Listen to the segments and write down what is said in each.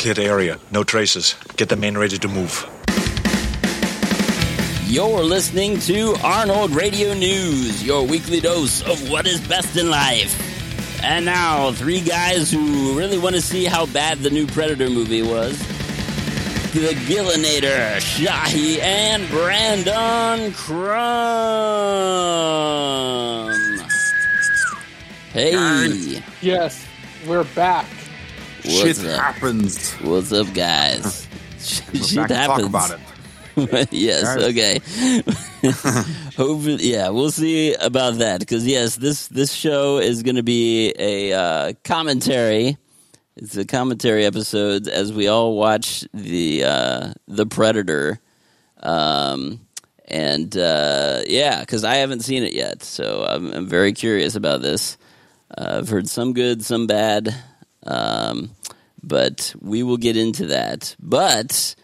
clear the area. No traces. Get the men ready to move. You're listening to Arnold Radio News, your weekly dose of what is best in life. And now, three guys who really want to see how bad the new Predator movie was. The Gillinator, Shahi, and Brandon Crumb. Hey. Yes, we're back. What's Shit up? happens. What's up, guys? Shit happens. talk about it. yes. Okay. Hopefully, yeah, we'll see about that because yes, this this show is going to be a uh, commentary. It's a commentary episode as we all watch the uh, the Predator, um, and uh, yeah, because I haven't seen it yet, so I'm, I'm very curious about this. Uh, I've heard some good, some bad, um, but we will get into that. But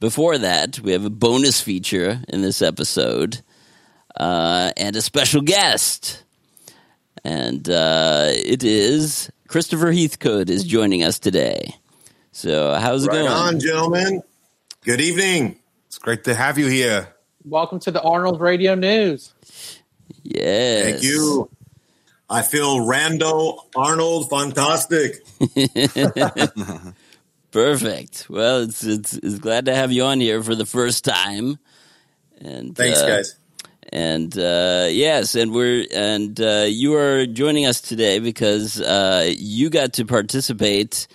before that, we have a bonus feature in this episode uh, and a special guest. And uh, it is Christopher Heathcote is joining us today. So, how's it Right going? on, gentlemen. Good evening. It's great to have you here. Welcome to the Arnold Radio News. Yes. Thank you. I feel Rando Arnold fantastic. Perfect. Well, it's, it's it's glad to have you on here for the first time. And Thanks, uh, guys. And uh, yes, and we're and uh, you are joining us today because uh, you got to participate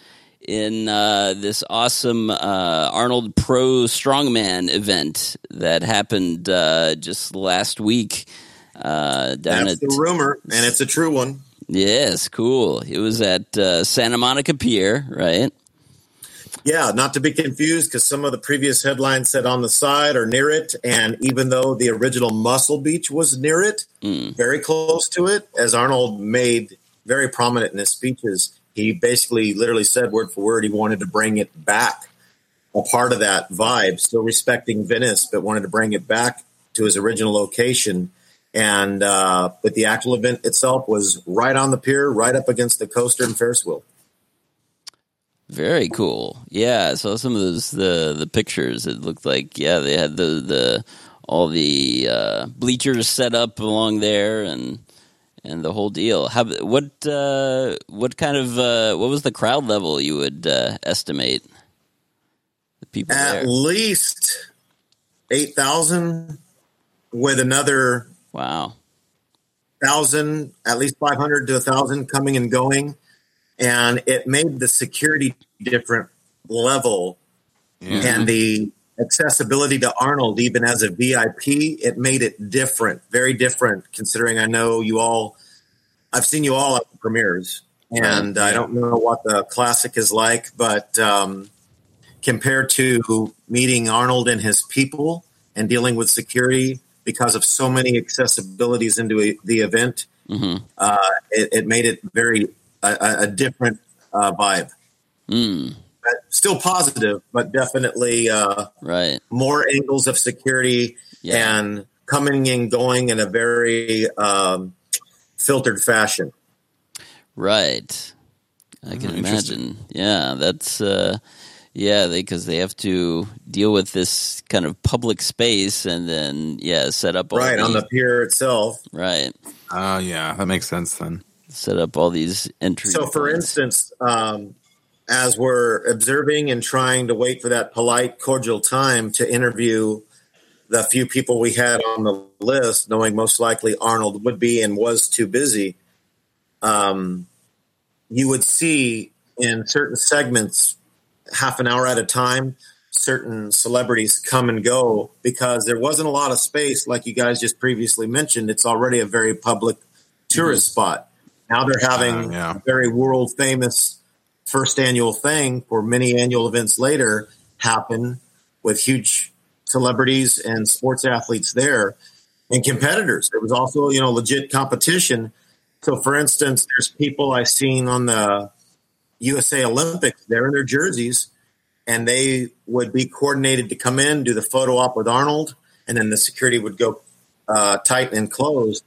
in uh, this awesome uh, Arnold Pro Strongman event that happened uh, just last week uh, down That's at the rumor, and it's a true one. yes, cool. It was at uh, Santa Monica Pier, right? Yeah, not to be confused because some of the previous headlines said on the side or near it. And even though the original Muscle Beach was near it, Mm. very close to it, as Arnold made very prominent in his speeches, he basically literally said word for word he wanted to bring it back, a part of that vibe, still respecting Venice, but wanted to bring it back to his original location. And uh, but the actual event itself was right on the pier, right up against the coaster and Ferris wheel. Very cool. Yeah, I saw some of those the the pictures. It looked like yeah, they had the the all the uh, bleachers set up along there and and the whole deal. How what uh, what kind of uh, what was the crowd level you would uh, estimate? The people At there. least eight thousand, with another Wow. thousand, at least five hundred to a thousand coming and going, and it made the security different level Yeah. and the accessibility to Arnold, even as a VIP, it made it different, very different. Considering I know you all, I've seen you all at the premieres, and I don't know what the classic is like, but um, compared to meeting Arnold and his people and dealing with security because of so many accessibilities into a, the event, hmm uh, it, it made it very a, a- a different uh, vibe. Mm, But still positive, but definitely uh, right. more angles of security Yeah. and coming and going in a very um, filtered fashion. Right. I can Oh, imagine. Yeah, that's uh yeah, because they, have to deal with this kind of public space and then yeah, set up all Right on the- the pier itself. right. Oh, yeah. That makes sense then. Set up all these entries. So, for instance, um, as we're observing and trying to wait for that polite, cordial time to interview the few people we had on the list, knowing most likely Arnold would be and was too busy, um, you would see in certain segments, half an hour at a time, certain celebrities come and go because there wasn't a lot of space, like you guys just previously mentioned. It's already a very public tourist spot. Now they're having Uh, yeah. a very world famous first annual thing for many annual events later happen with huge celebrities and sports athletes there and competitors. It was also, you know, legit competition. So, for instance, there's people I've seen on the USA Olympics. They're in their jerseys, and they would be coordinated to come in, do the photo op with Arnold, and then the security would go uh, tight and closed.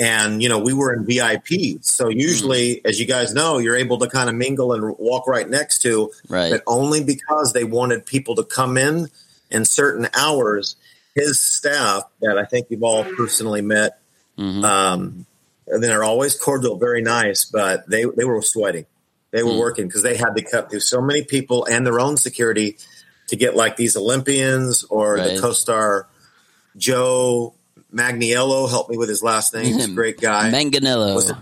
and you know we were in VIP. So usually, as you guys know, you're able to kind of mingle and walk right next to, Right. but only because they wanted people to come in in certain hours. His staff, that I think you've all personally met, Mhm. um, and they're always cordial, very nice, but they they were sweating. They were Mm. working because they had to cut through so many people and their own security to get like these Olympians or Right. the co-star Joe Magniello. Help me with his last name. He's a great guy. Manganiello. Was it-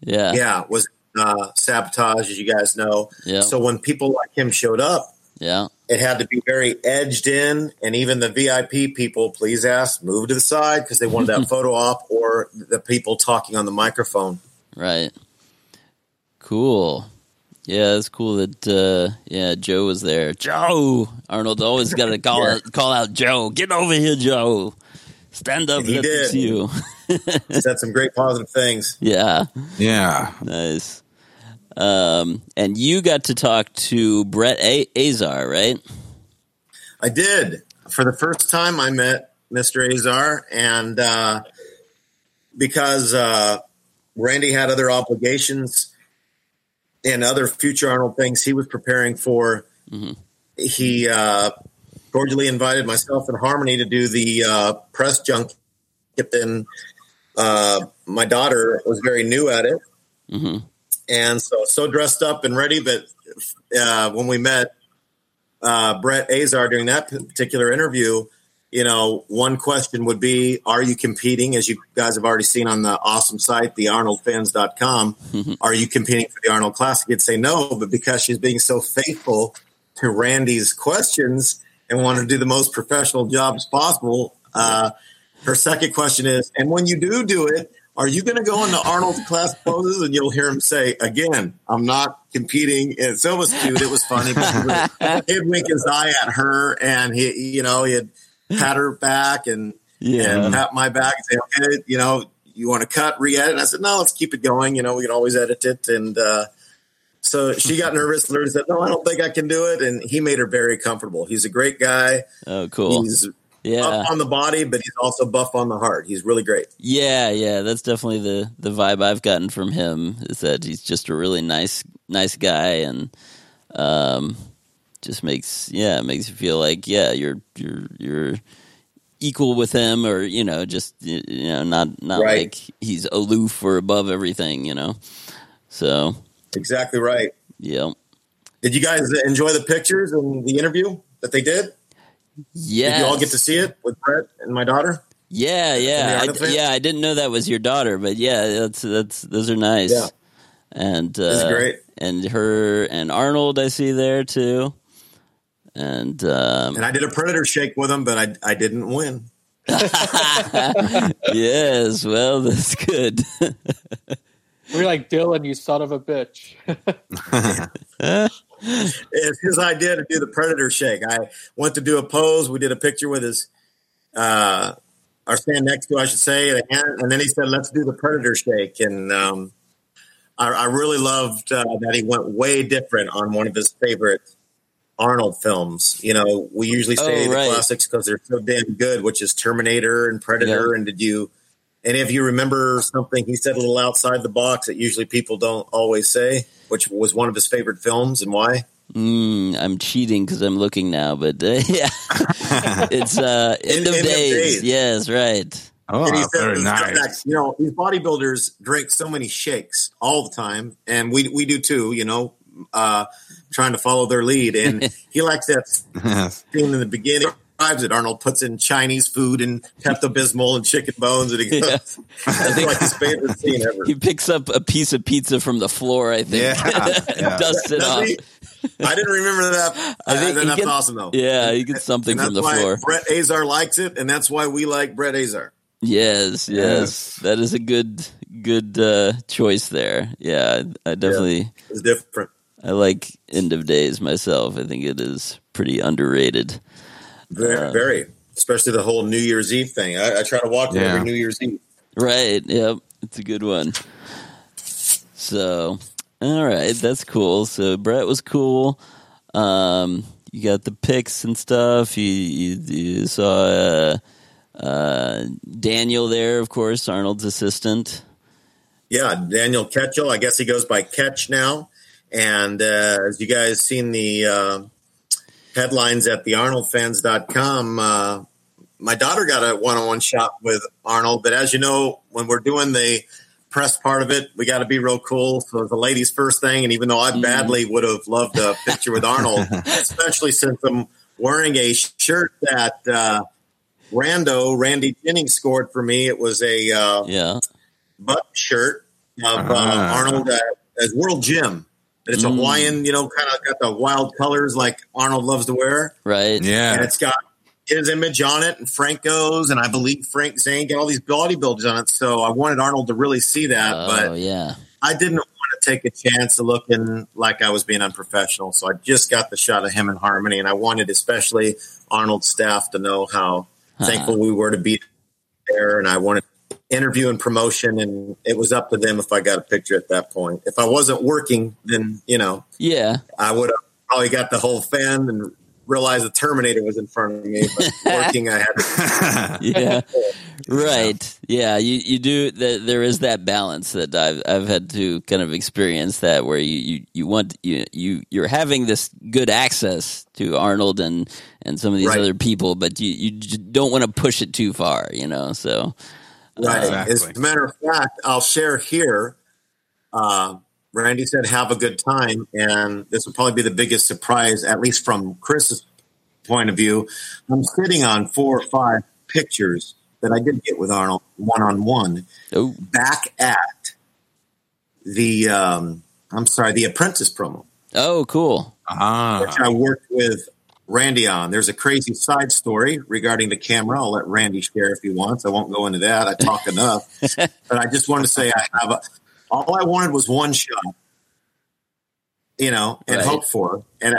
yeah. yeah, was uh, sabotage, as you guys know. Yeah. So when people like him showed up, Yeah. it had to be very edged in, and even the VIP people, please ask, move to the side because they wanted that photo op or the people talking on the microphone. Right. Cool. Yeah, it's cool that uh yeah, Joe was there. Joe Arnold always gotta call Yeah. out call out Joe. Get over here, Joe. Stand up, He did. us you. Said some great positive things. yeah. Yeah. Nice. Um and you got to talk to Brett A- Azar, right? I did. For the first time, I met Mr. Azar, and uh, because uh, Randy had other obligations and other future Arnold things he was preparing for, Mhm. he uh, cordially invited myself and Harmony to do the uh, press junket. And uh, my daughter was very new at it, Mhm. and so so dressed up and ready. But uh, when we met uh, Brett Azar during that particular interview, you know, one question would be, are you competing? As you guys have already seen on the awesome site, the arnoldfans.com, are you competing for the Arnold Classic? He'd say no, but because she's being so faithful to Randy's questions and want to do the most professional job as possible, uh, her second question is, and when you do do it, are you going to go into Arnold's class poses? And you'll hear him say, again, I'm not competing. And so it was cute. It was funny. But he'd wink his eye at her and he, you know, he'd pat her back and, Yeah. and pat my back and say, okay, you know, you want to cut, re-edit? And I said, no, let's keep it going. You know, we can always edit it. And, uh, so she got nervous. and said, "No, I don't think I can do it." And he made her very comfortable. He's a great guy. Oh cool. He's Yeah. buff on the body, but he's also buff on the heart. He's really great. Yeah, yeah, that's definitely the the vibe I've gotten from him is that he's just a really nice nice guy and um just makes yeah, it makes you feel like yeah, you're you're you're equal with him or you know, just you know, not not Right. like he's aloof or above everything, you know. So, Exactly right. yeah. Did you guys enjoy the pictures and the interview that they did? Yeah. Did you all get to see it with Brett and my daughter? Yeah, yeah, I, yeah. I didn't know that was your daughter, but yeah, that's that's those are nice. Yeah. and uh, great. And her and Arnold, I see there too. And um, And I did a predator shake with him, but I I didn't win. yes, well, that's good. We're like Dylan, you son of a bitch. It's his idea to do the predator shake. I went to do a pose. We did a picture with his, uh, or stand next to, I should say, and and then he said, "Let's do the predator shake." And um, I, I really loved uh, that he went way different on one of his favorite Arnold films. You know, we usually say Oh, the right. classics because they're so damn good, which is Terminator and Predator. And did you? And if you remember something he said a little outside the box that usually people don't always say, which was one of his favorite films and why? mm, I'm cheating because I'm looking now, but uh, yeah, it's uh, end, of, End of days. Days. Yes, right. Oh, And he said, very nice. that, you know, these bodybuilders drink so many shakes all the time, and we we do too. You know, uh, trying to follow their lead, and he likes that scene in the beginning. Drives it. Arnold puts in Chinese food and Pepto Bismol and chicken bones, and he goes, Yeah. "That's like his favorite scene ever." He picks up a piece of pizza from the floor. I think. Yeah, yeah. dusts it off. he? I didn't remember that. I think Uh, that's gets- awesome, though. Yeah, he gets something from the floor. Brett Azar likes it, and that's why we like Brett Azar. Yes, yes, Yes. that is a good good uh, choice there. Yeah, I, I definitely It's different. I like End of Days myself. I think it is pretty underrated. Very, Uh, very. Especially the whole New Year's Eve thing. I, I try to watch it Yeah. every New Year's Eve. Right? Yep, it's a good one. So, all right, that's cool. So Brett was cool. Um, you got the pics and stuff. You you, you saw uh, uh, Daniel there, of course, Arnold's assistant. Yeah, Daniel Ketchell. I guess he goes by Ketch now. And uh, as you guys seen the uh, headlines at the ArnoldFans.com, uh, my daughter got a one-on-one shot with Arnold. But as you know, when we're doing the press part of it, we got to be real cool. So it's the ladies' first thing. And even though I badly would have loved a picture with Arnold, especially since I'm wearing a shirt that uh, Rando Randy Jennings scored for me, it was a uh, Yeah. butt shirt of uh, Ah. Arnold as World Gym. It's a Mm. Hawaiian, you know, kind of got the wild colors like Arnold loves to wear, Right. Yeah. and it's got his image on it and Franco's, and I believe Frank Zane got all these bodybuilders on it. So I wanted Arnold to really see that, Oh, but yeah. I didn't want to take a chance of looking like I was being unprofessional. So I just got the shot of him in harmony, and I wanted especially Arnold's staff to know how Huh. thankful we were to be there. And I wanted interview and promotion, and it was up to them if I got a picture at that point. If I wasn't working, then you know Yeah. I would have probably got the whole fan and realized the Terminator was in front of me. But working, I had to. yeah right yeah you you do th- there is that balance that I've I've had to kind of experience that where you you, you want you you you're having this good access to Arnold and and some of these Right. other people but you you don't want to push it too far you know so Right. Exactly. As a matter of fact, I'll share here. Uh, Randy said, "Have a good time," and this will probably be the biggest surprise, at least from Chris's point of view. I'm sitting on four or five pictures that I did get with Arnold one on one oh back at the. Um, I'm sorry, the Apprentice promo, oh cool ah. which I worked with Randy on. There's a crazy side story regarding the camera. I'll let Randy share if he wants. I won't go into that. I talk enough. But I just wanted to say I have a, all I wanted was one shot, you know, and Right. hope for. And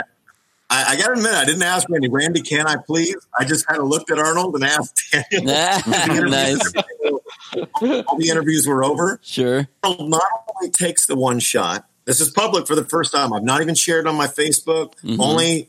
I, I got to admit, I didn't ask Randy, Randy, can I please? I just kind of looked at Arnold and asked Daniel. nice all the interviews were over. sure Arnold not only takes the one shot, this is public for the first time. I've not even shared on my Facebook. Mhm. Only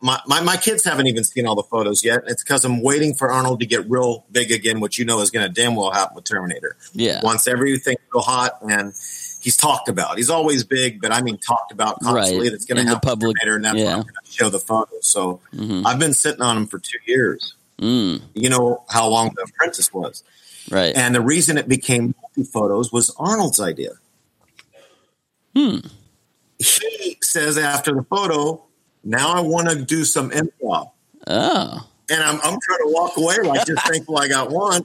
my, my, my kids haven't even seen all the photos yet. It's because I'm waiting for Arnold to get real big again, which you know is going to damn well happen with Terminator. yeah Once everything's real hot and he's talked about. He's always big, but I mean talked about constantly. Right. That's going to happen with public, Terminator, and that's yeah. what I'm going to show the photos. So hmm I've been sitting on him for two years. mm, You know how long the apprentice was. right And the reason it became multi photos was Arnold's idea. hmm He says after the photo, now I want to do some improv. oh And I'm, I'm trying to walk away like just thankful I got one.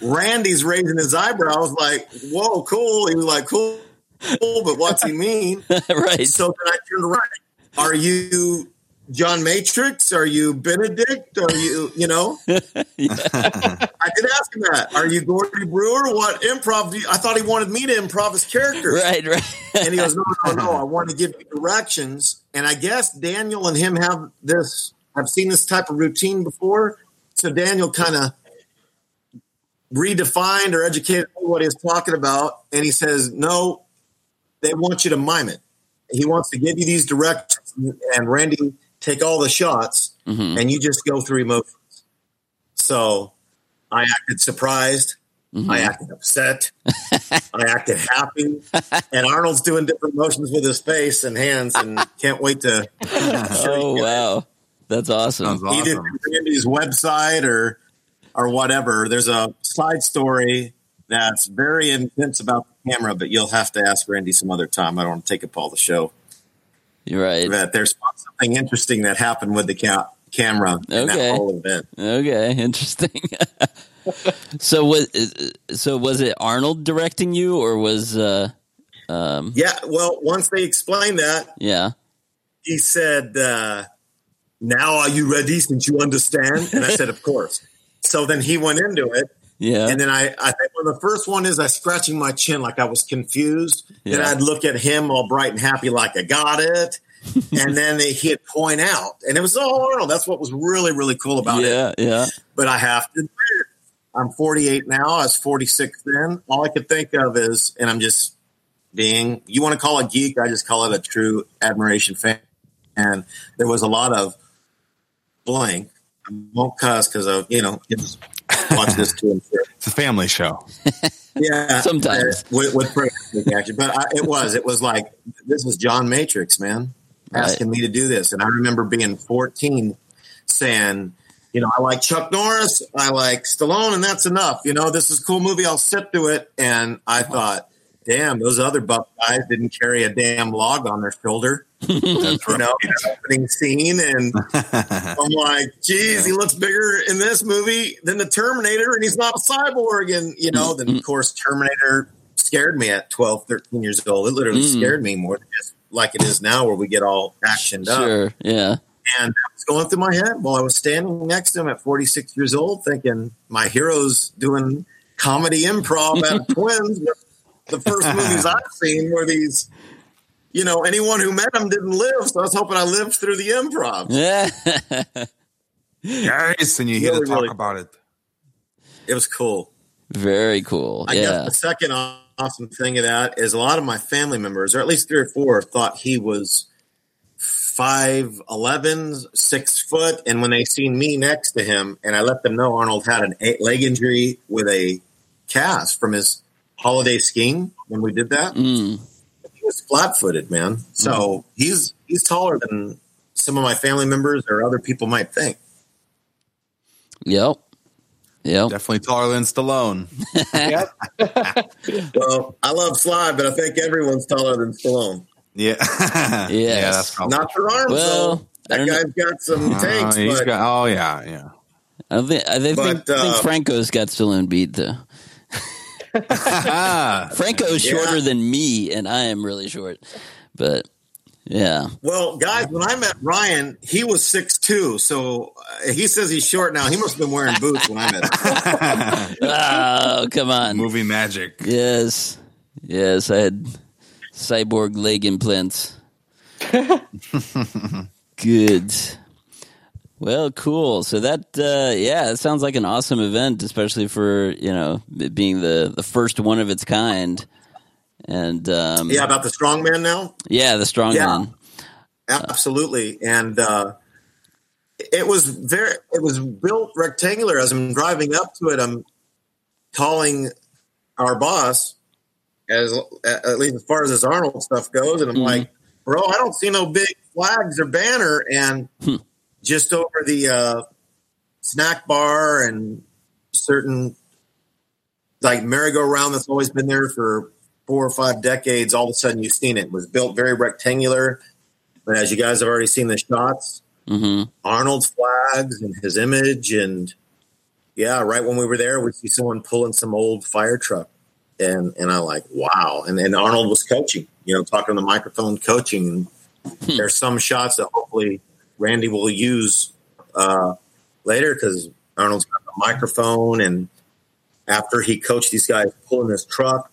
Randy's raising his eyebrows like, whoa, cool. He was like, cool, cool, but what's he mean? right So then I turned around. Are you John Matrix? Are you Benedict? Are you, you know? I did ask him that. Are you Gordy Brewer? What improv? Do you, I thought he wanted me to improv his characters. right right And he goes, no, no, no. I want to give you directions. And I guess Daniel and him have this, I've seen this type of routine before. So Daniel kind of redefined or educated what he was talking about. And he says, no, they want you to mime it. He wants to give you these directions. And Randy, take all the shots hmm and you just go through emotions. So I acted surprised. Mm-hmm. I acted upset. I acted happy. And Arnold's doing different motions with his face and hands and can't wait to oh wow that's awesome Sounds either awesome. through Randy's website or or whatever. There's a side story that's very intense about the camera, but you'll have to ask Randy some other time. I don't want to take up all the show. You're right That there's something interesting that happened with the ca- camera in Okay. that whole event. Okay, interesting. so was so was it Arnold directing you, or was uh, um, Yeah, well, once they explained that, yeah, he said, uh, "Now are you ready? Since you understand." And I said, "Of course." So then he went into it, yeah, and then I, I think when the first one is I scratching my chin like I was confused. Then I'd look at him all bright and happy like I got it, and then he'd point out, and it was all Arnold. That's what was really really cool about it. yeah, yeah, But I have to admit, I'm 48 now. I was 46 then. All I could think of is, and I'm just being, you want to call it geek, I just call it a true admiration fan. And there was a lot of blank I won't cuss because of you know kids watch this too. I'm. It's a family show. Yeah, Sometimes. with, with praise, actually, but I, it was it was like this was John Matrix, man, asking me to do this, and I remember being 14, saying, you know, I like Chuck Norris, I like Stallone, and that's enough. You know, this is a cool movie. I'll sit through it, and I uh-huh. thought, damn, those other buff guys didn't carry a damn log on their shoulder. you know, opening scene, and I'm like, geez, he looks bigger in this movie than the Terminator, and he's not a cyborg. And, you know, then of course, Terminator scared me at 12, 13 years old. It literally Mm. scared me more than just like it is now, where we get all actioned up. Sure. Yeah. And that was going through my head while I was standing next to him at 46 years old, thinking my hero's doing comedy improv at Twins. The first movies I've seen were these. You know, anyone who met him didn't live, so I was hoping I lived through the improv. Yeah. Yes, and you hear Really, to talk really- about it. It was cool. Very cool. I Yeah. guess the second awesome thing of that is a lot of my family members, or at least three or four, thought he was 5'11, six foot. And when they seen me next to him, and I let them know Arnold had an eight leg injury with a cast from his holiday skiing when we did that, Mm. he was flat footed, man. So he's he's taller than some of my family members or other people might think. Yep. Yep. Definitely taller than Stallone. Well, I love Sly, but I think everyone's taller than Stallone. Yeah. yeah, that's probably. Not for arms, Well, though. That don't know. guy's got some Uh, tanks, he's but got, oh yeah, yeah. I think I think, But, think, think uh, Franco's got Stallone beat though. Franco's Yeah. shorter than me, and I am really short. But yeah, well, guys, when I met Ryan, he was six two. So uh, he says he's short now. He must have been wearing boots when I met him. oh come on, Movie magic. yes, yes, I had cyborg leg implants. Good. Well, cool. So that, uh, yeah, it sounds like an awesome event, especially for you know it being the the first one of its kind. And um, Yeah, about the strongman now. yeah, the strong Yeah. man. Absolutely, and uh, it was very. It was built rectangular. As I'm driving up to it, I'm calling our boss, as at least as far as this Arnold stuff goes, and I'm Mhm. like, "Bro, I don't see no big flags or banner." And Hmm. Just over the uh, snack bar and certain like merry-go-round that's always been there for four or five decades. All of a sudden, you've seen it. It was built very rectangular. But as you guys have already seen the shots, hmm Arnold's flags and his image, and yeah, right when we were there, we see someone pulling some old fire truck, and and I like wow, and and Arnold was coaching, you know, talking on the microphone, coaching. And there's some shots that hopefully Randy will use uh, later because Arnold's got the microphone, and after he coached these guys pulling this truck,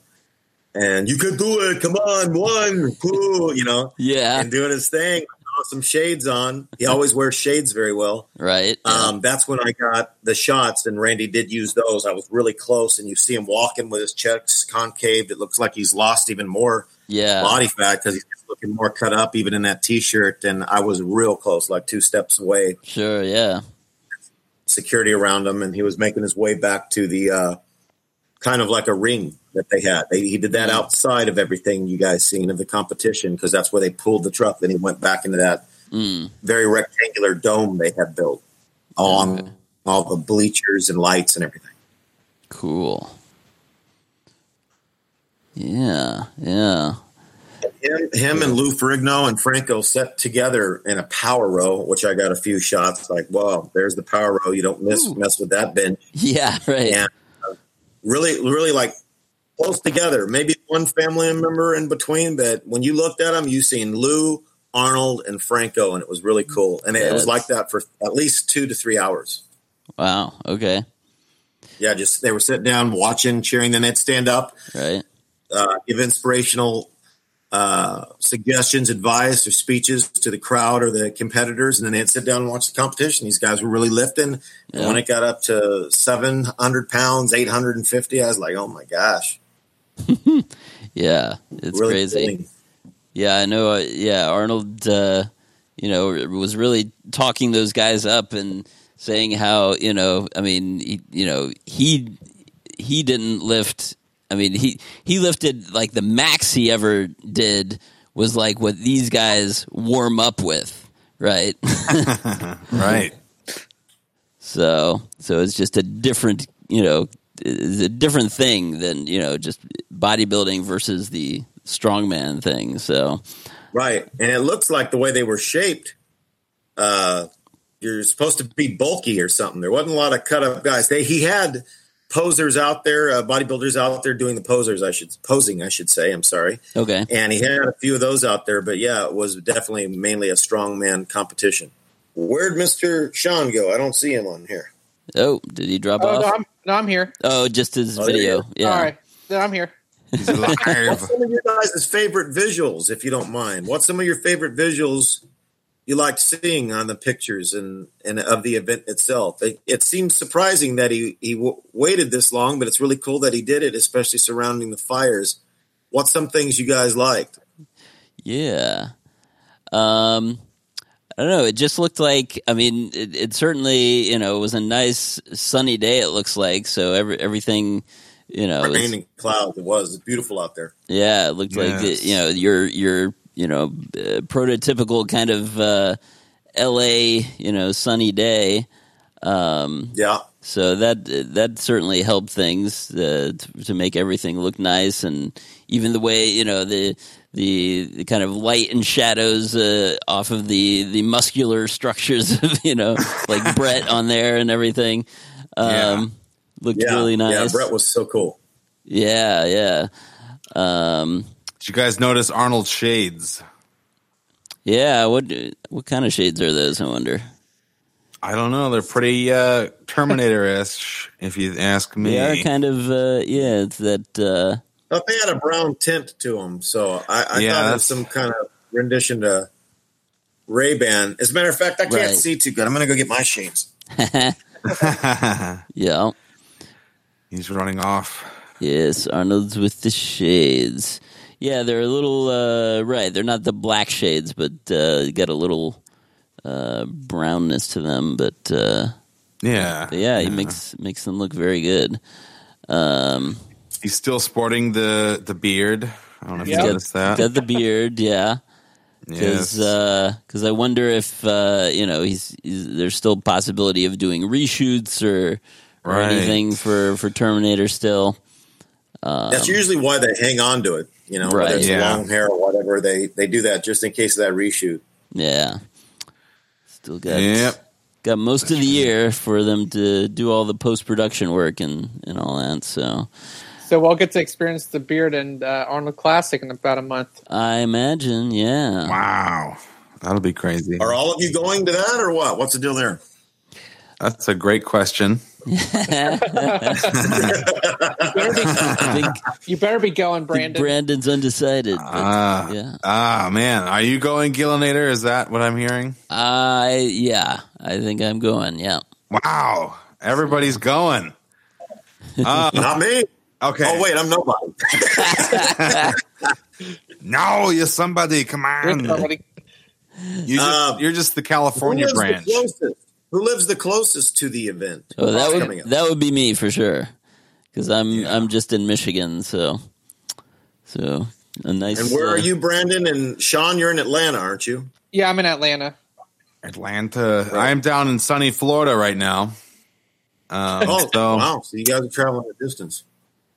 and you can do it, come on, one, cool, you know Yeah. and doing his thing. Some shades on. He always wears shades very well. Right. Yeah. Um, that's when I got the shots, and Randy did use those. I was really close, and you see him walking with his chest concave. It looks like he's lost even more yeah. body fat because he's looking more cut up, even in that t-shirt. And I was real close, like two steps away. Sure. Yeah. Security around him, and he was making his way back to the uh, kind of like a ring that they had. They, he did that Mm. outside of everything you guys seen of the competition because that's where they pulled the truck. and he went back into that Mm. very rectangular dome they had built along Okay. all the bleachers and lights and everything. Cool. Yeah. Yeah. Him, him and Lou Ferrigno and Franco set together in a power row, which I got a few shots. Like, wow, there's the power row. You don't miss Ooh. mess with that bench. Yeah. Right. And uh, really, really like close together. Maybe one family member in between, but when you looked at them, you seen Lou, Arnold, and Franco, and it was really cool. And it, it was like that for at least two to three hours. Wow. Okay. Yeah, just they were sitting down, watching, cheering. Then they'd stand up, Right. uh, give inspirational uh, suggestions, advice, or speeches to the crowd or the competitors, and then they'd sit down and watch the competition. These guys were really lifting, and Yeah. when it got up to seven hundred pounds, eight hundred and fifty, I was like, "Oh my gosh, Yeah. It's really crazy. Yeah, I know. Uh, yeah, Arnold, uh, you know, was really talking those guys up and saying how you know, I mean, he, you know, he he didn't lift. I mean, he he lifted like the max he ever did was like what these guys warm up with, right? right. So so it's just a different, you know, it's a different thing than you know just bodybuilding versus the strongman thing. So right, and it looks like the way they were shaped. Uh, you're supposed to be bulky or something. There wasn't a lot of cut up guys. They he had posers out there, uh, bodybuilders out there doing the posers. I should posing. I should say. I'm sorry. Okay. And he had a few of those out there, but yeah, it was definitely mainly a strongman competition. Where'd Mister Sean go? I don't see him on here. Oh, did he drop oh, off? No I'm, no, I'm here. Oh, just his oh, video. Yeah. All right. No, I'm here. He's alive. What's some of your guys' favorite visuals, if you don't mind? What's some of your favorite visuals you liked seeing on the pictures and, and of the event itself. It, it seems surprising that he he w- waited this long, but it's really cool that he did it, especially surrounding the fires. What's some things you guys liked? Yeah, um, I don't know. It just looked like. I mean, it, it certainly you know it was a nice sunny day. It looks like so every everything you know raining clouds. It was it's beautiful out there. Yeah, it looked yes. like you know your your you know uh, prototypical kind of uh, L.A. you know sunny day. Um, yeah. So that that certainly helped things uh, to, to, make everything look nice, and even the way you know the the, the kind of light and shadows uh, off of the the muscular structures of you know like Brett on there and everything um, yeah. looked yeah. really nice. Yeah, Brett was so cool. Yeah, yeah. Um, did you guys notice Arnold's shades? Yeah, what what kind of shades are those? I wonder. I don't know. They're pretty uh, Terminator-ish, if you ask me. They are kind of uh, yeah. It's that. Uh, I they had a brown tint to them, so I, I yeah, thought it was some kind of rendition to Ray Ban. As a matter of fact, I can't right. see too good. I'm going to go get my shades. yeah, he's running off. Yes, Arnold's with the shades. Yeah, they're a little uh, right. They're not the black shades, but uh, got a little uh, brownness to them. But uh, yeah, but yeah, he makes makes them look very good. Um, he's still sporting the the beard. I don't know if yep. you noticed that. Got the beard, yeah. Because because uh, I wonder if uh, you know he's, he's, there's still possibility of doing reshoots or or right. anything for for Terminator still. Um, That's usually why they hang on to it. You know, right. whether it's yeah. long hair or whatever, they they do that just in case of that reshoot. Yeah. Still got yep. got most of the year for them to do all the post production work and and all that. So. So we'll get to experience the beard and uh, Arnold Classic in about a month. I imagine, yeah. Wow, that'll be crazy. Are all of you going to that, or what? What's the deal there? That's a great question. You, better be, you, better be, going, Brandon. Brandon's undecided. Ah, uh, yeah. Ah, man, are you going, Gillinator? Is that what I'm hearing? I uh, yeah, I think I'm going. Yeah. Wow, everybody's going. Uh, Not me. Okay. Oh wait, I'm nobody. no, you're somebody. Come on. You're, you just, um, you're just the California branch. The who lives the closest to the event? Oh, that would that would be me for sure, because I'm yeah. I'm just in Michigan, so so a nice. And where uh, are you, Brandon and Sean? You're in Atlanta, aren't you? Yeah, I'm in Atlanta. Atlanta. Right. I'm down in sunny Florida right now. Um, oh, so, wow! So you guys are traveling a distance.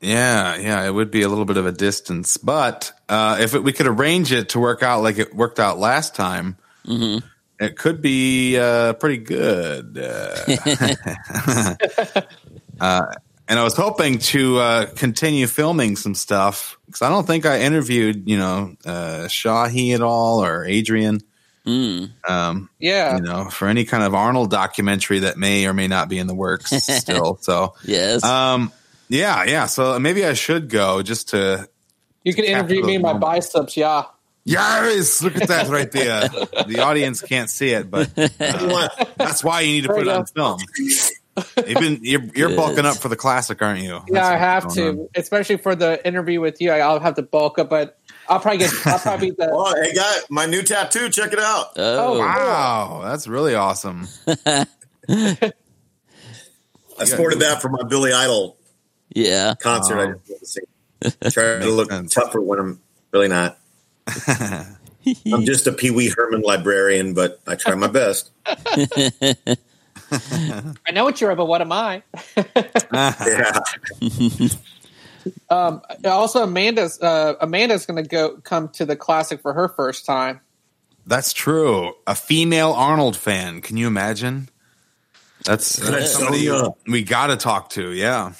Yeah, yeah, it would be a little bit of a distance, but uh, if it, we could arrange it to work out like it worked out last time, mm-hmm. It could be uh, pretty good. Uh, uh, and I was hoping to uh, continue filming some stuff because I don't think I interviewed, you know, uh, Shahi at all or Adrian. Mm. Um, yeah, you know, for any kind of Arnold documentary that may or may not be in the works still. So yes, um, yeah, yeah. So maybe I should go just to. You can interview me in my biceps. Yeah. Yes, look at that right there. the audience can't see it, but uh, that's why you need to put it on film. Even you're, you're bulking up for the classic, aren't you? That's yeah, I have to, on. especially for the interview with you. I'll have to bulk up, but I'll probably get. I'll probably the. Oh, hey, guy, my new tattoo. Check it out. Oh, oh wow, that's really awesome. I sported that for my Billy Idol Yeah. concert. I Oh. just to see. Trying to look sense. tougher when I'm really not. I'm just a Pee Wee Herman librarian, but I try my best. I know what you're, but what am I? Yeah. Um, also, Amanda's uh, Amanda's going to go come to the classic for her first time. That's true. A female Arnold fan. Can you imagine? That's, that's Yes. somebody Sonia. we got to talk to. Yeah.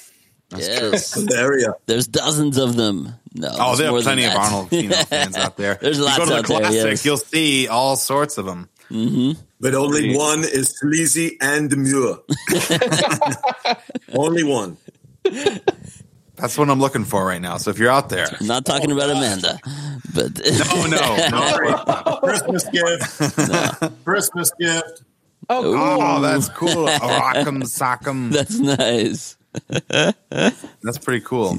yes. There you. There's dozens of them. No. Oh, there are plenty of. Arnold female fans out there. There's you lots go to the out there, classic, yes. you'll see all sorts of them. Mm-hmm. But only one is sleazy and demure. only one. That's what I'm looking for right now. So if you're out there, I'm not talking about Amanda, but oh no, no. Christmas gift. Christmas gift. Oh, cool. Oh, that's cool. Rock'em sock'em. that's nice. That's pretty cool.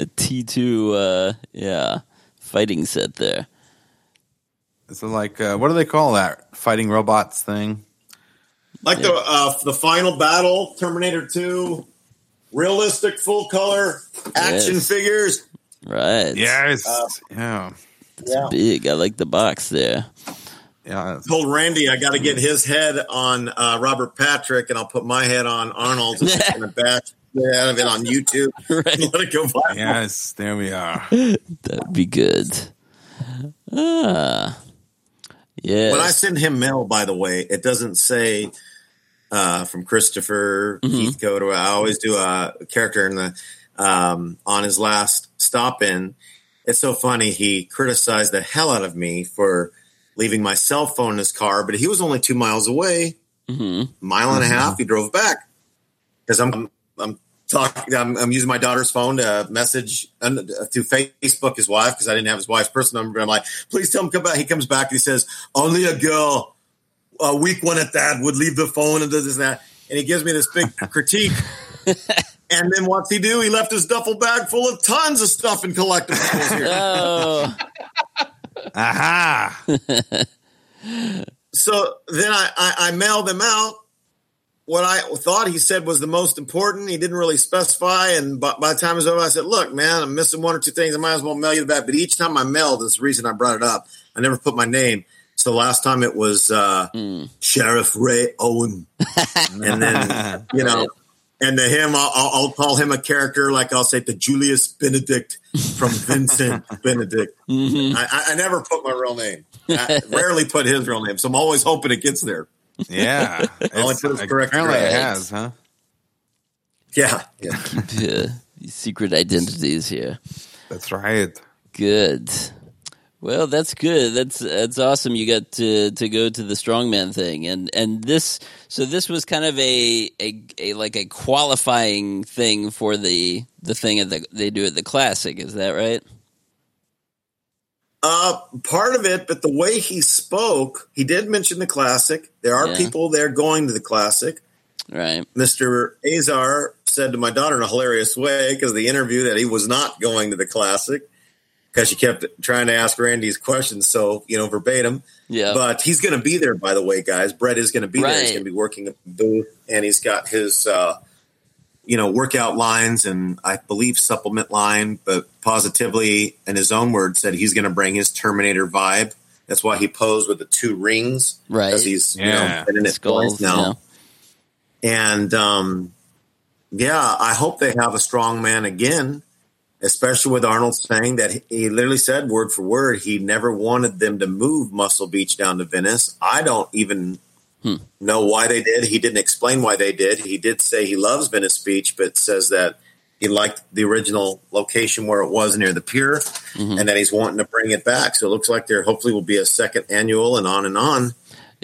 A T2, uh, yeah, fighting set there. So like, uh, what do they call that fighting robots thing? Like the uh, the final battle, Terminator Two, realistic full color action Yes. figures. Right. Yes, Uh, yeah, Yeah. Big. I like the box there. yeah. Told Randy I got to get his head on uh, Robert Patrick, and I'll put my head on Arnold's and just gonna bash the out of it on YouTube. Right. Let it go viral. Yes, there we are. That'd be good. Ah. Yeah. When I send him mail, by the way, it doesn't say uh, from Christopher Mm-hmm. Heathcote. I always do a character in the um, on his last stop in. It's so funny. He criticized the hell out of me for leaving my cell phone in his car, but he was only two miles away, Mhm. mile and a half. He drove back because I'm I'm talking. I'm, I'm using my daughter's phone to message uh, through Facebook his wife because I didn't have his wife's personal number. I'm like, please tell him to come back. He comes back and he says, only a girl, a weak one at that, would leave the phone and does this and that. And he gives me this big critique. And then what's he do? He left his duffel bag full of tons of stuff and collectibles here. Oh, Aha! so then I, I, I mailed them out. What I thought he said was the most important. He didn't really specify. And by, by the time it was over, I said, look, man, I'm missing one or two things. I might as well mail you the back. But each time I mailed, this is the reason I brought it up. I never put my name. So last time it was uh, Sheriff Ray Owen. and then, you know, and to him, I'll, I'll call him a character like I'll say to Julius Benedict from Vincent Benedict. Mhm. I, I, I never put my real name. I rarely put his real name, so I'm always hoping it gets there. Yeah, Only It's- put his correct apparently it has, huh? Yeah, yeah. keep uh, these secret identities here. That's right. Good. Well, that's good. That's that's awesome. You got to to go to the strongman thing, and and this. So this was kind of a a, a like a qualifying thing for the the thing at the they do at the classic. Is that right? Uh, part of it, but the way he spoke, he did mention the classic. There are Yeah. people there going to the classic. Right. Mr. Azar said to my daughter in a hilarious way because the interview that he was not going to the classic because she kept trying to ask Randy's questions so you know verbatim. Yeah. But he's going to be there, by the way, guys. Brett is going to be there. He's going to be working the booth, and he's got his, uh, you know, workout lines and I believe supplement line. But positively, in his own words, said he's going to bring his Terminator vibe. That's why he posed with the two rings, Right. Because he's you Yeah. know been in it Skulls. twice now. yeah. And um, yeah, I hope they have a strong man again, especially with Arnold saying that he, he literally said word for word he never wanted them to move Muscle Beach down to Venice. I don't even Hmm. know why they did. He didn't explain why they did. He did say he loves Venice Beach, but says that he liked the original location where it was near the pier Mhm. and that he's wanting to bring it back. So it looks like there hopefully will be a second annual and on and on.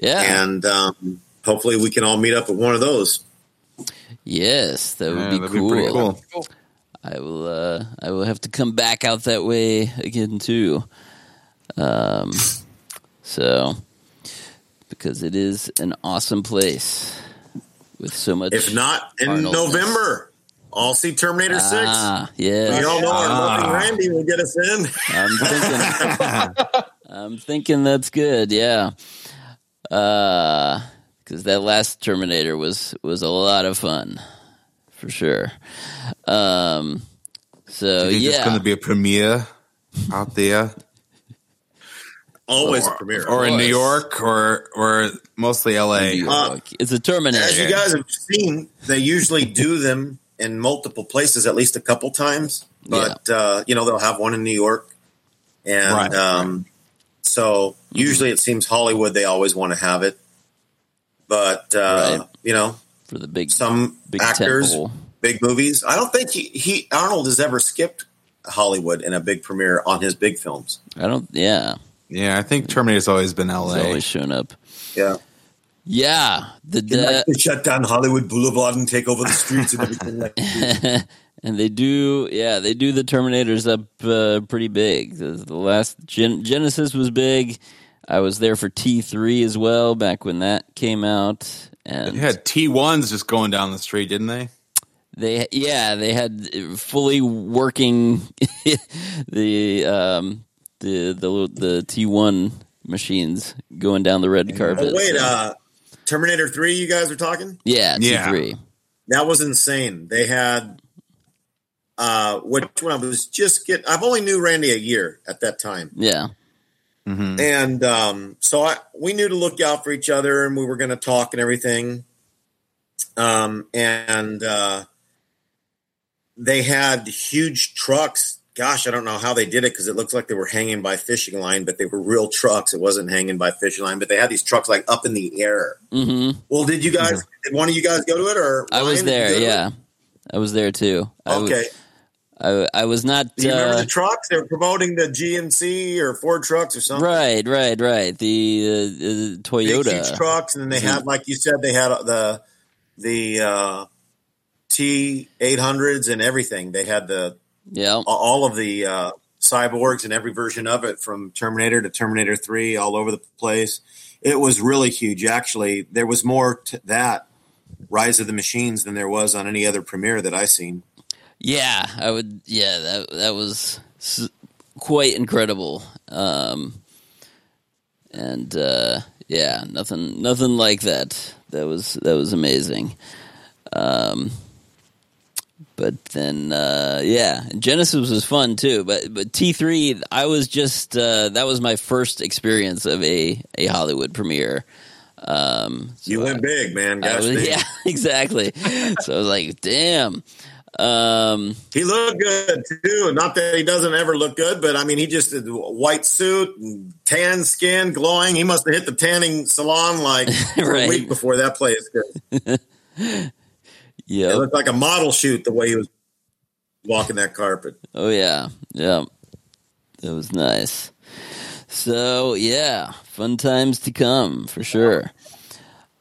Yeah. And um, hopefully we can all meet up at one of those. Yes, that would Yeah, be, cool. be pretty cool. I will. Uh, I will have to come back out that way again too. Um, so because it is an awesome place with so much. If not in Arnoldness. November, I'll see Terminator ah, Six. yeah, We all know our Ah. loving Randy will get us in. I'm thinking. I'm thinking that's good. Yeah. Because because that last Terminator was was a lot of fun, for sure. Um, so you think yeah, there's going to be a premiere out there, Always or, a premiere. or in New. York, or or mostly L.A. Uh, it's a Terminator. As you guys have seen, they usually do them in multiple places at least a couple times. But uh, you know, they'll have one in New York, and Right. um, so usually it seems Hollywood they always want to have it. But uh, Right. you know, for the big some big actors, tentpole. big movies. I don't think he, he Arnold has ever skipped Hollywood in a big premiere on his big films. I don't. Yeah, Yeah, I think Terminator's always been he's L.A. always shown up. Yeah, Yeah, the He'd like de- to shut down Hollywood Boulevard and take over the streets and everything. Like and they do. Yeah, they do the Terminators up uh, pretty big. The, the last Gen- Genesis was big. I was there for T three as well back when that came out, and They had T1s just going down the street, didn't they? They yeah, they had fully working the um the the the T one machines going down the red carpet. Oh, wait, so- uh, Terminator 3, you guys are talking? yeah, T Yeah. three. That was insane. They had, uh, which when I was just get, I've only knew Randy a year at that time. Yeah, And um, so I, we knew to look out for each other and we were going to talk and everything. Um, and uh, they had huge trucks. Gosh, I don't know how they did it because it looks like they were hanging by fishing line, but they were real trucks. It wasn't hanging by fishing line, but they had these trucks like up in the air. hmm Well, did you guys? Did one of you guys go to it, or I was Ryan, there. go to it? Yeah, I was there too. I was- Okay. I, I was not. Do you remember Uh, the trucks? They were promoting the GMC or Ford trucks or something. right, right, right. The, uh, the Big, Toyota. huge trucks, and then they Mhm. had, like you said, they had the the uh, T eight hundreds and everything. They had the Yeah, all of the uh, cyborgs and every version of it, from Terminator to Terminator Three, all over the place. It was really huge. Actually, there was more to that Rise of the Machines than there was on any other premiere that I seen. Yeah, I would. Yeah, that that was quite incredible. Um, and uh, yeah, nothing, nothing like that. That was that was amazing. Um, but then, uh, yeah, Genesis was fun too. But but T three, I was just uh, that was my first experience of a a Hollywood premiere. Um, so You went big, man. I Gosh, was, yeah, exactly. so I was like, damn. Um, He looked good too. Not that he doesn't ever look good, but I mean, he just did a white suit, and tan skin, glowing. He must have hit the tanning salon like Right. a week before that play is It yeah. It looked like a model shoot the way he was walking that carpet. Oh yeah, yeah. That was nice. So yeah, fun times to come for sure.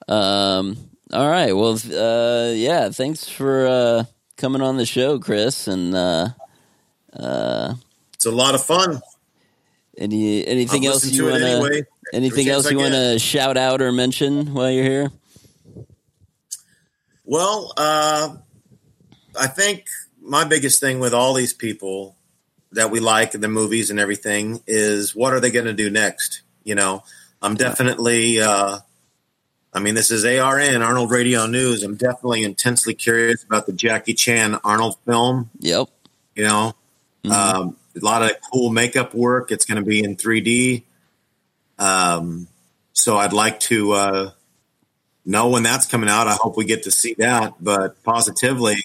Um. All right. Well. Uh. Yeah. Thanks for uh coming on the show, Chris. And uh. Uh. It's a lot of fun. Any anything I'll else you want to? anyway. Anything else you want to shout out or mention while you're here? Well, uh, I think my biggest thing with all these people that we like in the movies and everything is what are they going to do next? You know, I'm definitely, uh, I mean, this is ARN, Arnold Radio News. I'm definitely intensely curious about the Jackie Chan Arnold film. Yep. You know, Mhm. um, a lot of cool makeup work. It's going to be in 3D. Um, so I'd like to uh, know when that's coming out. I hope we get to see that. But positively,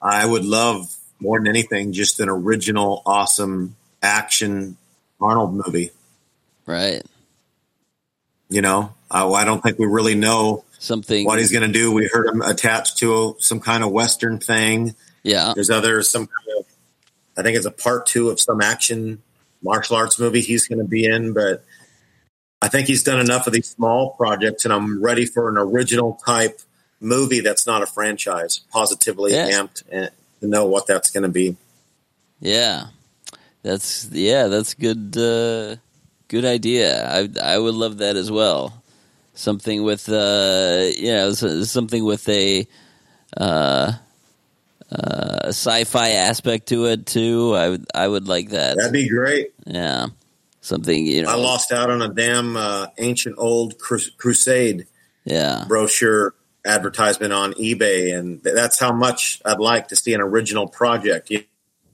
I would love more than anything just an original, awesome action Arnold movie. Right. You know, I, I don't think we really know Something. what he's going to do. We heard him attached to some kind of Western thing. Yeah. There's other some kind of, I think it's a part two of some action martial arts movie he's going to be in, but I think he's done enough of these small projects, and I'm ready for an original type movie that's not a franchise. Positively Yeah. amped and to know what that's going to be. Yeah, that's yeah, that's good. Uh, good idea. I I would love that as well. Something with uh, yeah, s- something with a uh, uh, sci-fi aspect to it too. I would I would like that. That'd be great. Yeah, something you know. I lost out on a damn uh, ancient old cru- crusade Yeah. brochure advertisement on eBay, and th- that's how much I'd like to see an original project. You,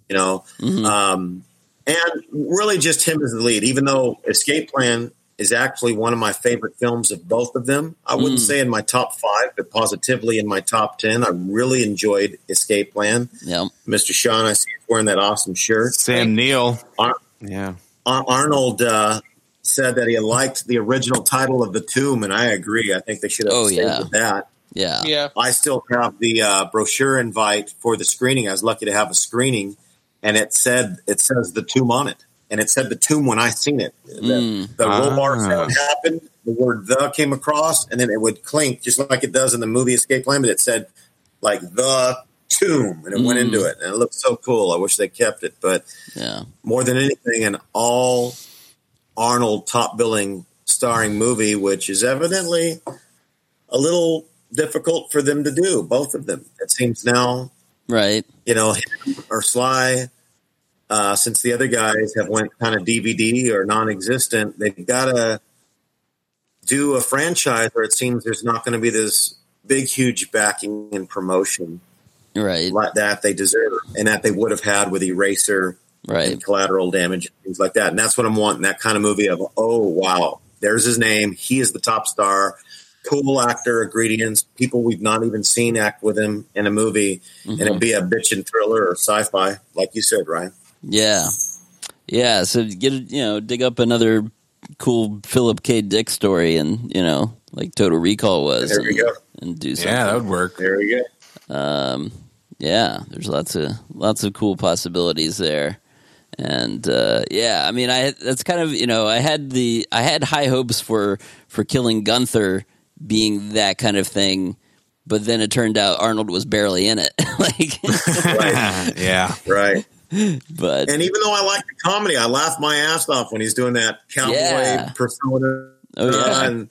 you know, Mhm. um, and really just him as the lead. Even though Escape Plan is actually one of my favorite films of both of them, I wouldn't Mm. say in my top five, but positively in my top ten. I really enjoyed Escape Plan. Yep. Mr. Sean, I see you wearing that awesome shirt. Sam Neill. Yeah. Ar- Arnold uh, said that he liked the original title of the tomb, and I agree. I think they should have Oh, stayed yeah. with that. Yeah. Yeah. I still have the uh, brochure invite for the screening. I was lucky to have a screening, and it said it says the tomb on it, and it said the tomb when I seen it. The, Mm. the roll bar Ah. sound happened, the word "the" came across, and then it would clink just like it does in the movie Escape Plan, but it said like the tomb, and it went Mm. into it, and it looked so cool. I wish they kept it, but Yeah. more than anything, an all Arnold top billing starring movie, which is evidently a little difficult for them to do, both of them. It seems now, Right. you know, him or Sly, uh, since the other guys have went kind of DVD or non-existent, they've got to do a franchise where it seems there's not going to be this big, huge backing and promotion Right. like that they deserve and that they would have had with Eraser Right. and collateral damage, things like that. And that's what I'm wanting that kind of movie of, oh, wow, there's his name. He is the top star, cool actor, ingredients, people we've not even seen act with him in a movie. And Mhm. it'd be a bitchin' thriller or sci fi, like you said, Ryan. Yeah. Yeah. So get you know, dig up another cool Philip K. Dick story, and you know, like Total Recall was. There we and, go. And do something. Yeah, that would work. There we go. um, yeah, there's lots of lots of cool possibilities there, and uh, yeah, I mean, I that's kind of you know, I had the I had high hopes for for killing Gunther being that kind of thing, but then it turned out Arnold was barely in it, like, Right. yeah. Right. but And even though I like the comedy, I laugh my ass off when he's doing that cowboy Yeah. persona oh yeah, and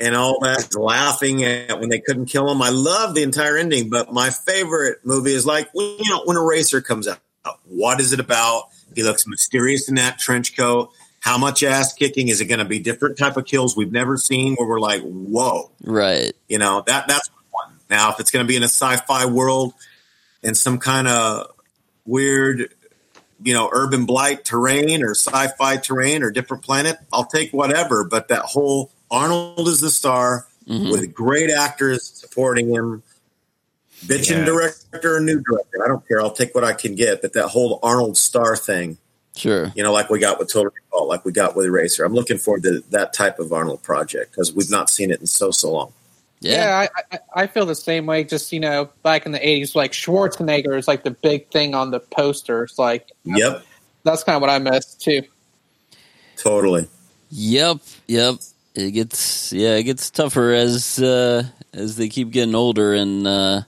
and all that laughing at when they couldn't kill him. I love the entire ending, but my favorite movie is like when you know when Eraser comes out. What is it about? He looks mysterious in that trench coat. How much ass kicking is it going to be? Different type of kills we've never seen where we're like, whoa, right, you know that that's one. Now, if it's going to be in a sci-fi world in some kind of weird, you know, urban blight terrain or sci-fi terrain or different planet, I'll take whatever. But that whole Arnold is the star Mhm. with great actors supporting him, bitching Yeah. director and new director. I don't care. I'll take what I can get. But that whole Arnold star thing, sure, you know, like we got with Total Recall, like we got with Eraser. I'm looking forward to that type of Arnold project because we've not seen it in so so long. yeah, Yeah, I, I, I feel the same way. Just you know, back in the '80s, like Schwarzenegger is like the big thing on the posters. Like, Yep, that's kind of what I miss too. totally. Yep, yep. It gets yeah, it gets tougher as uh, as they keep getting older, and uh,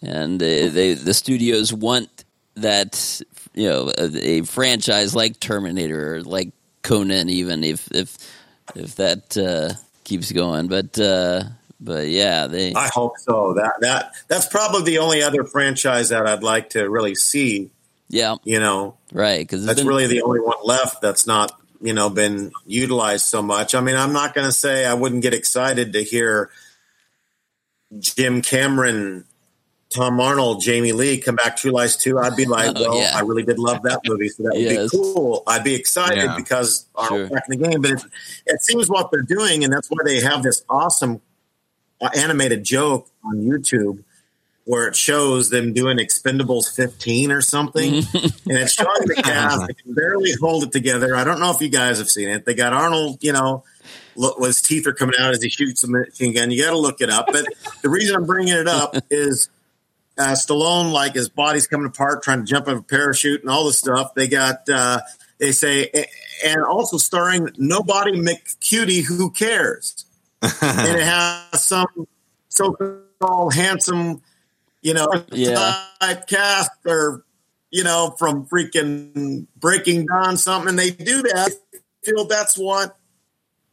and they, they the studios want that you know a, a franchise like Terminator, or like Conan, even if if if that uh, keeps going. But uh, but yeah, they I hope so. That that that's probably the only other franchise that I'd like to really see. yeah You know, right because that's really the only one left that's not you know been utilized so much. I mean, I'm not going to say I wouldn't get excited to hear Jim Cameron, Tom Arnold, Jamie Lee come back True Lies 2. I'd be like, Oh, well, yeah. I really did love that movie, so that would Yes. be cool. I'd be excited Yeah. because Arnold's Sure. back in the game. But it, it seems what they're doing, and that's why they have this awesome uh, animated joke on YouTube where it shows them doing Expendables 15 or something, and it's showing the cast. They can barely hold it together. I don't know if you guys have seen it. They got Arnold, you know, look, his teeth are coming out as he shoots the machine gun. You got to look it up. But the reason I'm bringing it up is uh, Stallone, like his body's coming apart, trying to jump out of a parachute and all this stuff. They got, uh, they say, and also starring Nobody McCutie, who cares? and it has some so-called handsome, you know, Yeah. cast or you know from freaking Breaking Dawn something. And they do that. I feel that's what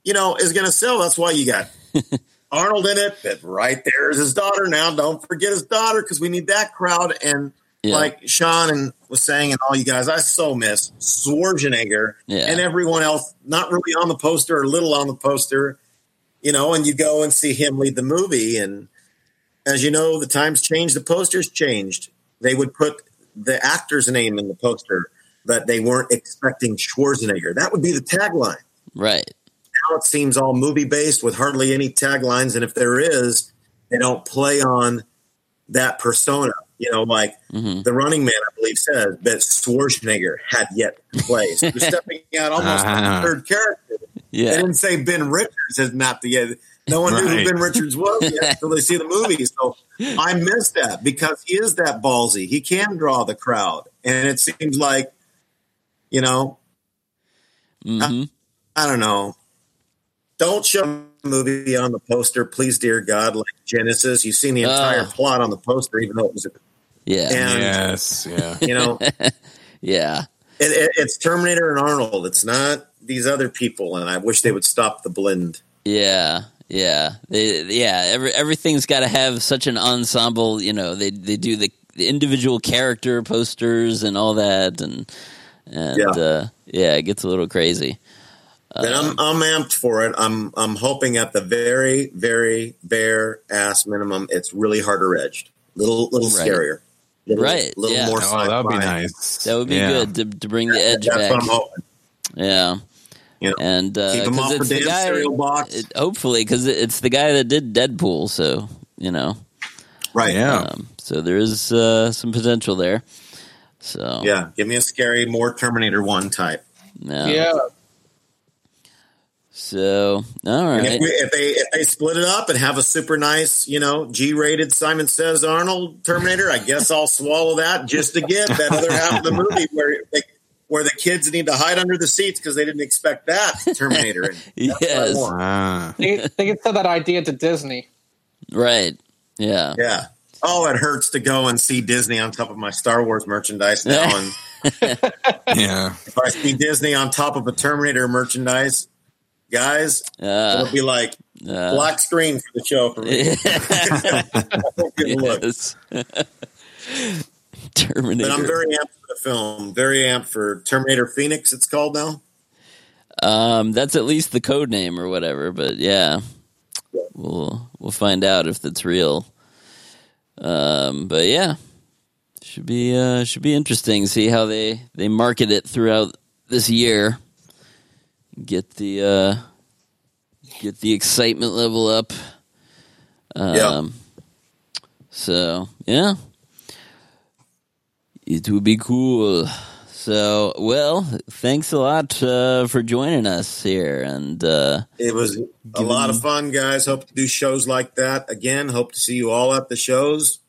you know is going to sell. That's why you got Arnold in it. But right there is his daughter. Now, don't forget his daughter because we need that crowd. And Yeah. like Sean and was saying, and all you guys, I so miss Schwarzenegger Yeah. and everyone else. Not really on the poster or little on the poster you know, and you go and see him lead the movie. And as you know, the times changed, the posters changed. They would put the actor's name in the poster, but they weren't expecting Schwarzenegger. That would be the tagline. Right. Now it seems all movie based with hardly any taglines. And if there is, they don't play on that persona. You know, like Mhm. the running man, I believe, said that Schwarzenegger had yet to play. So they're stepping out almost like Ah. a third character. Yeah. They didn't say Ben Richards has not the yet. No one knew who Ben Richards was yet until they see the movie. So I missed that because he is that ballsy. He can draw the crowd, and it seems like, you know, hmm I don't know. Don't show the movie on the poster, please, dear God, like Genesis. You've seen the entire Ugh. plot on the poster, even though it was, a Yeah. and Yes, yeah. you know, it, Yeah. it, it's Terminator and Arnold. It's not these other people, and I wish they would stop the blend. Yeah, yeah, they, yeah. Every everything's got to have such an ensemble. You know, they they do the, the individual character posters and all that, and and Yeah. uh, yeah, it gets a little crazy. And I'm I'm amped for it. I'm I'm hoping at the very very bare ass minimum, it's really harder edged, little little Right. scarier, little, Right, little yeah. more. Oh, that would be nice. That would be Yeah. good to to bring the edge That's back. what I'm hoping. Yeah, You know, and uh, keep them 'cause off it's the damn guy. cereal box. It, hopefully, because it, it's the guy that did Deadpool, so you know, right? Yeah. um, so there is uh, some potential there. So Yeah. Give me a scary, more Terminator One type. no. Yeah. So all right. If, we, if they if they split it up and have a super nice, you know, G-rated Simon Says Arnold Terminator, I guess I'll swallow that just to get that other half of the movie where they, where the kids need to hide under the seats because they didn't expect that Terminator. And that's what I Yes. want. Ah. They, they can sell that idea to Disney. Right. Yeah. Yeah. Oh, it hurts to go and see Disney on top of my Star Wars merchandise now. and Yeah. if I see Disney on top of a Terminator merchandise, guys, Uh, it'll be like uh, black screen for the show for me. Good yes. Terminator. But I'm very amped for the film. Very amped for Terminator Phoenix. It's called now. um, that's at least the code name or whatever. But yeah, we'll we'll find out if that's real. Um, but yeah, should be uh, should be interesting. See how they they market it throughout this year. Get the uh, get the excitement level up. Um, Yeah. So yeah, it would be cool. So well, thanks a lot uh, for joining us here, and uh, It was a lot of fun, guys. Hope to do shows like that again. Hope to see you all at the shows.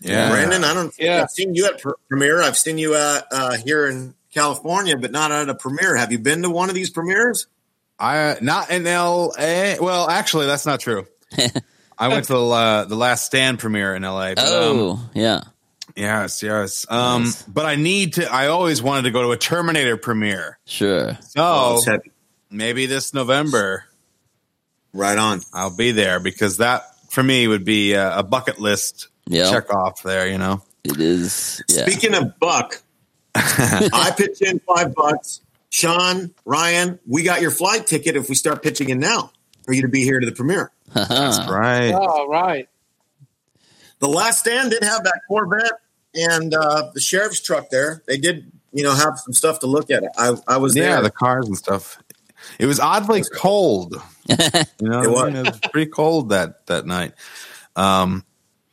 Yeah. Brandon, I don't. Yeah. I've seen you at premiere. I've seen you at uh, here in California, but not at a premiere. Have you been to one of these premieres? I not in L.A. Well, actually, that's not true. I went to the uh, the Last Stand premiere in L.A. But, um, oh yeah, yes, yes. Um, Nice. but I need to. I always wanted to go to a Terminator premiere. sure. So it's heavy. maybe this November Right on. I'll be there because that for me would be a, a bucket list Yeah, check off there. You know. it is. Yeah. Speaking of buck, I pitch in five bucks. Sean, Ryan, we got your flight ticket if we start pitching in now for you to be here to the premiere. Haha. Right. Oh, right. The last stand did have that Corvette and uh, the sheriff's truck there. They did, you know, have some stuff to look at. I, I was Yeah, there. Yeah, the cars and stuff. It was oddly cold. You know, It was. it was pretty cold that that night. Um,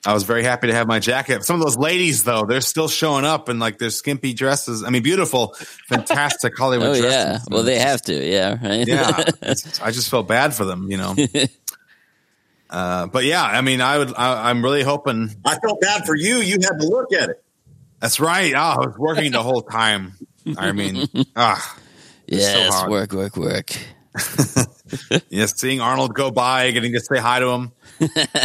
I was very happy to have my jacket. Some of those ladies, though, they're still showing up in like their skimpy dresses. I mean, beautiful, fantastic Hollywood Oh dresses. yeah. Well, they have to. Yeah. Right. yeah, I just felt bad for them, you know. Uh, but yeah, I mean, I would. I, I'm really hoping. I felt bad for you. You had to look at it. That's right. Oh, I was working the whole time. I mean, ah, yes. hard. work. Work. Work. yes, seeing Arnold go by, getting to say hi to him.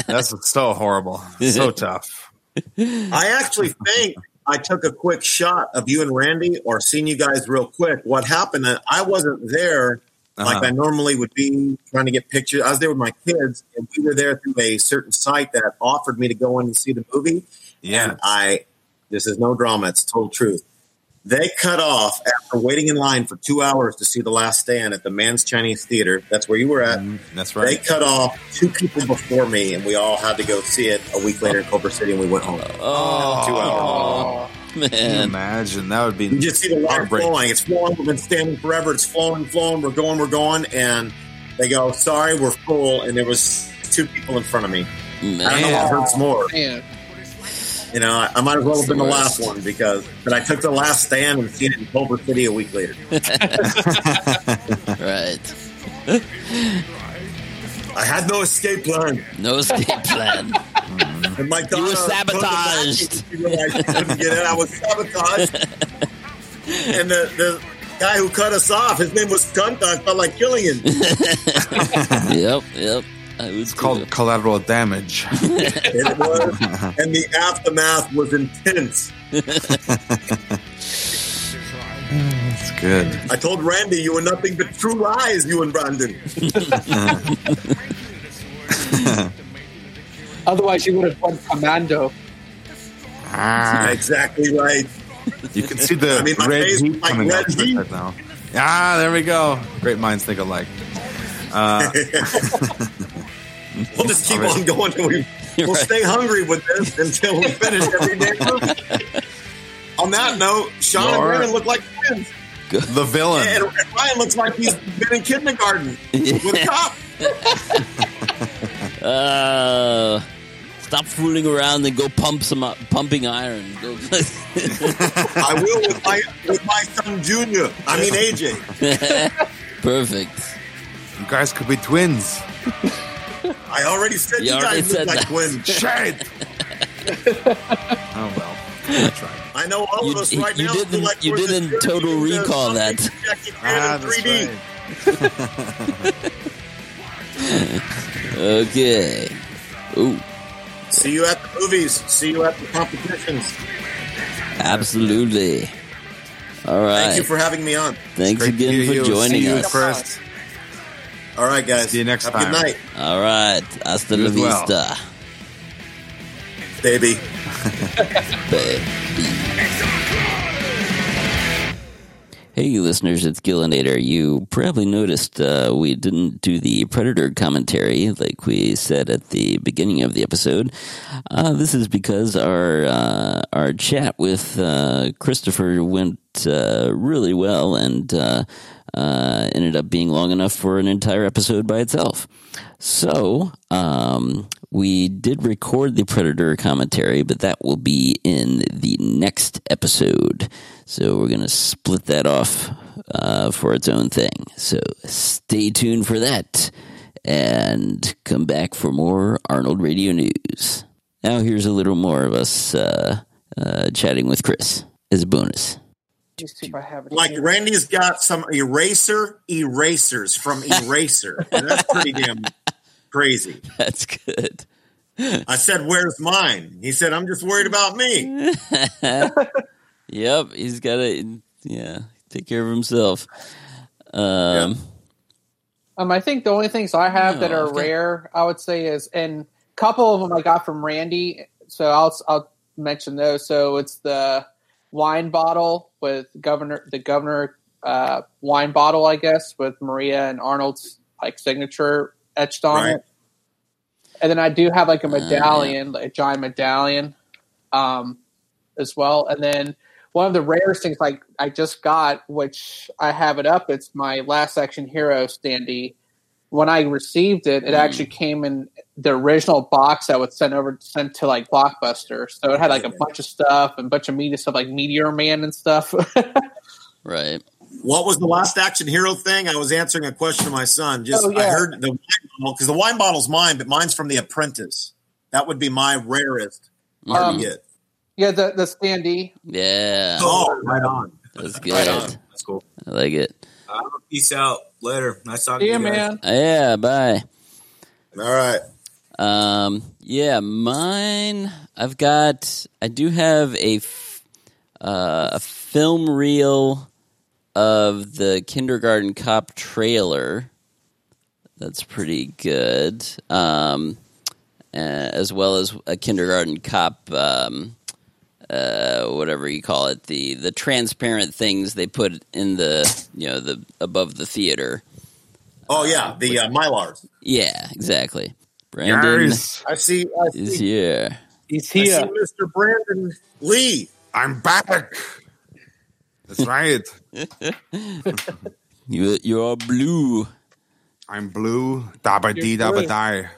That's so horrible, so tough. I actually think I took a quick shot of you and Randy or seen you guys real quick. What happened? I wasn't there like Uh-huh. I normally would be trying to get pictures. I was there with my kids, and we were there through a certain site that offered me to go in and see the movie. Yeah, And I, this is no drama, it's total truth. They cut off after waiting in line for two hours to see The Last Stand at the Mann's Chinese Theater. That's where you were at. That's right. They cut off two people before me, and we all had to go see it a week later in Culver City, and we went home. Oh, Two hours. Oh, Can you imagine that would be You just see the water heartbreaking. flowing. It's flowing. We've been standing forever. It's flowing, flowing. We're going, we're going, and they go, "Sorry, we're full." And there was two people in front of me. I don't know Man. what hurts more. man. You know, I, I might as well have been the Worst. last one because, but I took the last stand and seen it in Culver City a week later. Right. I had no escape plan, No escape plan. and my daughter were told the back sabotaged. and She realized she couldn't get in. I was sabotaged, and the the guy who cut us off, his name was Cunt. I felt like killing him. yep, yep. I was It's called collateral damage. It was, and the aftermath was intense. It's good. I told Randy, you were nothing but true lies, you and Brandon. Otherwise, you would have won commando. Ah, Exactly right. you can see the I mean, my red face heat like coming red out heat. right now. Ah, there we go. Great minds think alike. Uh, We'll just keep All right. on going. We, we'll Right. stay hungry with this until we finish every damn movie. On that note, Sean and Lord. Brandon look like twins. the villain. And, and Ryan looks like he's been in kindergarten with a cop. Uh, stop fooling around and go pump some uh, pumping iron. Go. I will with my with my son Junior. I mean AJ. Perfect. You guys could be twins. I already said You you, already guys look said like twins. Shit. oh well. That's right. I know all You- of us you- right you now. didn't- like you didn't total recall that. Ah, 3D. Okay. Ooh, See you at the movies. See you at the competitions. absolutely. All right. Thank you for having me on. Thanks again for you. joining See you us. first. All right, guys. See you next Have time. good night, All right. Hasta You la as well. Baby. baby. Hey, listeners, it's Gillinator. You probably noticed uh, we didn't do the Predator commentary like we said at the beginning of the episode. Uh, this is because our uh, our chat with uh, Christopher went uh, really well and uh, ended up being long enough for an entire episode by itself. So, um, we did record the Predator commentary, but that will be in the next episode. So, we're going to split that off uh, for its own thing. So, stay tuned for that and come back for more Arnold Radio News. Now, here's a little more of us uh, uh, chatting with Chris as a bonus. Let me see if I have it. Like. Randy's got some eraser erasers from Eraser. And that's pretty damn crazy. That's good. I said, "Where's mine?" He said, "I'm just worried about me." Yep, he's got to, yeah, take care of himself. Um, Um, I think the only things I have No, that are I've rare, I would say, is and a couple of them I got from Randy. So I'll I'll mention those. So it's the wine bottle with governor the governor uh, wine bottle, I guess, with Maria and Arnold's like signature etched on Right. it. And then I do have like a Uh, yeah. medallion, like a giant medallion, um, as well. And then one of the rarest things like I just got, which I have it up, it's my last action hero standee. When I received it, it Mm. actually came in the original box that was sent over sent to like Blockbuster. So it had like a bunch of stuff and a bunch of media stuff like Meteor Man and stuff. right. What was the last action hero thing? I was answering a question to my son. Just Oh, I heard the wine bottle because the wine bottle's mine, but mine's from The Apprentice. That would be my rarest. Hard Um, get. Yeah, the the standee. Yeah, Oh, right on. that's Right on. good. That's cool. I like it. Uh, peace out. Later. Nice talking See to you guys. man. Yeah, bye. All right. Um, yeah, mine. I've got. I do have a f- uh, a film reel of the Kindergarten Cop trailer. That's pretty good. Um, uh, as well as a Kindergarten Cop um, uh, whatever you call it, the the transparent things they put in the you know the above the theater. Oh yeah, the uh, Mylars. Yeah, exactly. Brandon Guys, I see. I is see, here. He's I see here. Mr. Brandon Lee. I'm back. That's right. You you are blue. I'm blue. Dabba dee You're dabba die.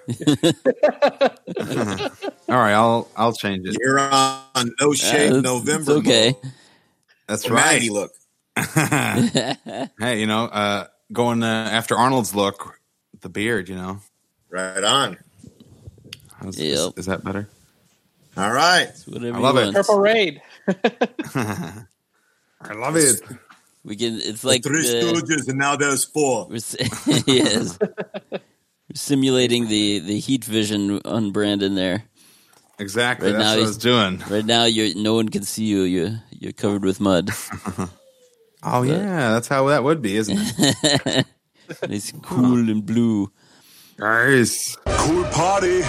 All right, I'll I'll change it. You're on No Shave Uh, November. It's okay. mode. That's The right. Maggie look. hey, you know, uh, going uh, after Arnold's look, the beard. You know, Right on. How's, Yep. is, is that better? All right. I love it. Purple Raid. I love it. We can. It's like Three the, Stooges, and now there's four. we're, yes. Simulating the the heat vision on Brandon there. Exactly. Right That's now what I he's- was doing. Right now, you're no one can see you. You you're covered with mud. Oh yeah, that's how that would be, isn't it? It's cool and blue. Nice. Cool party.